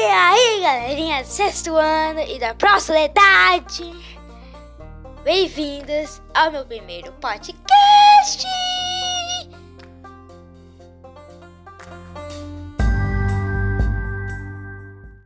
E aí, galerinha do sexto ano e da próxima idade? bem-vindos ao meu primeiro podcast.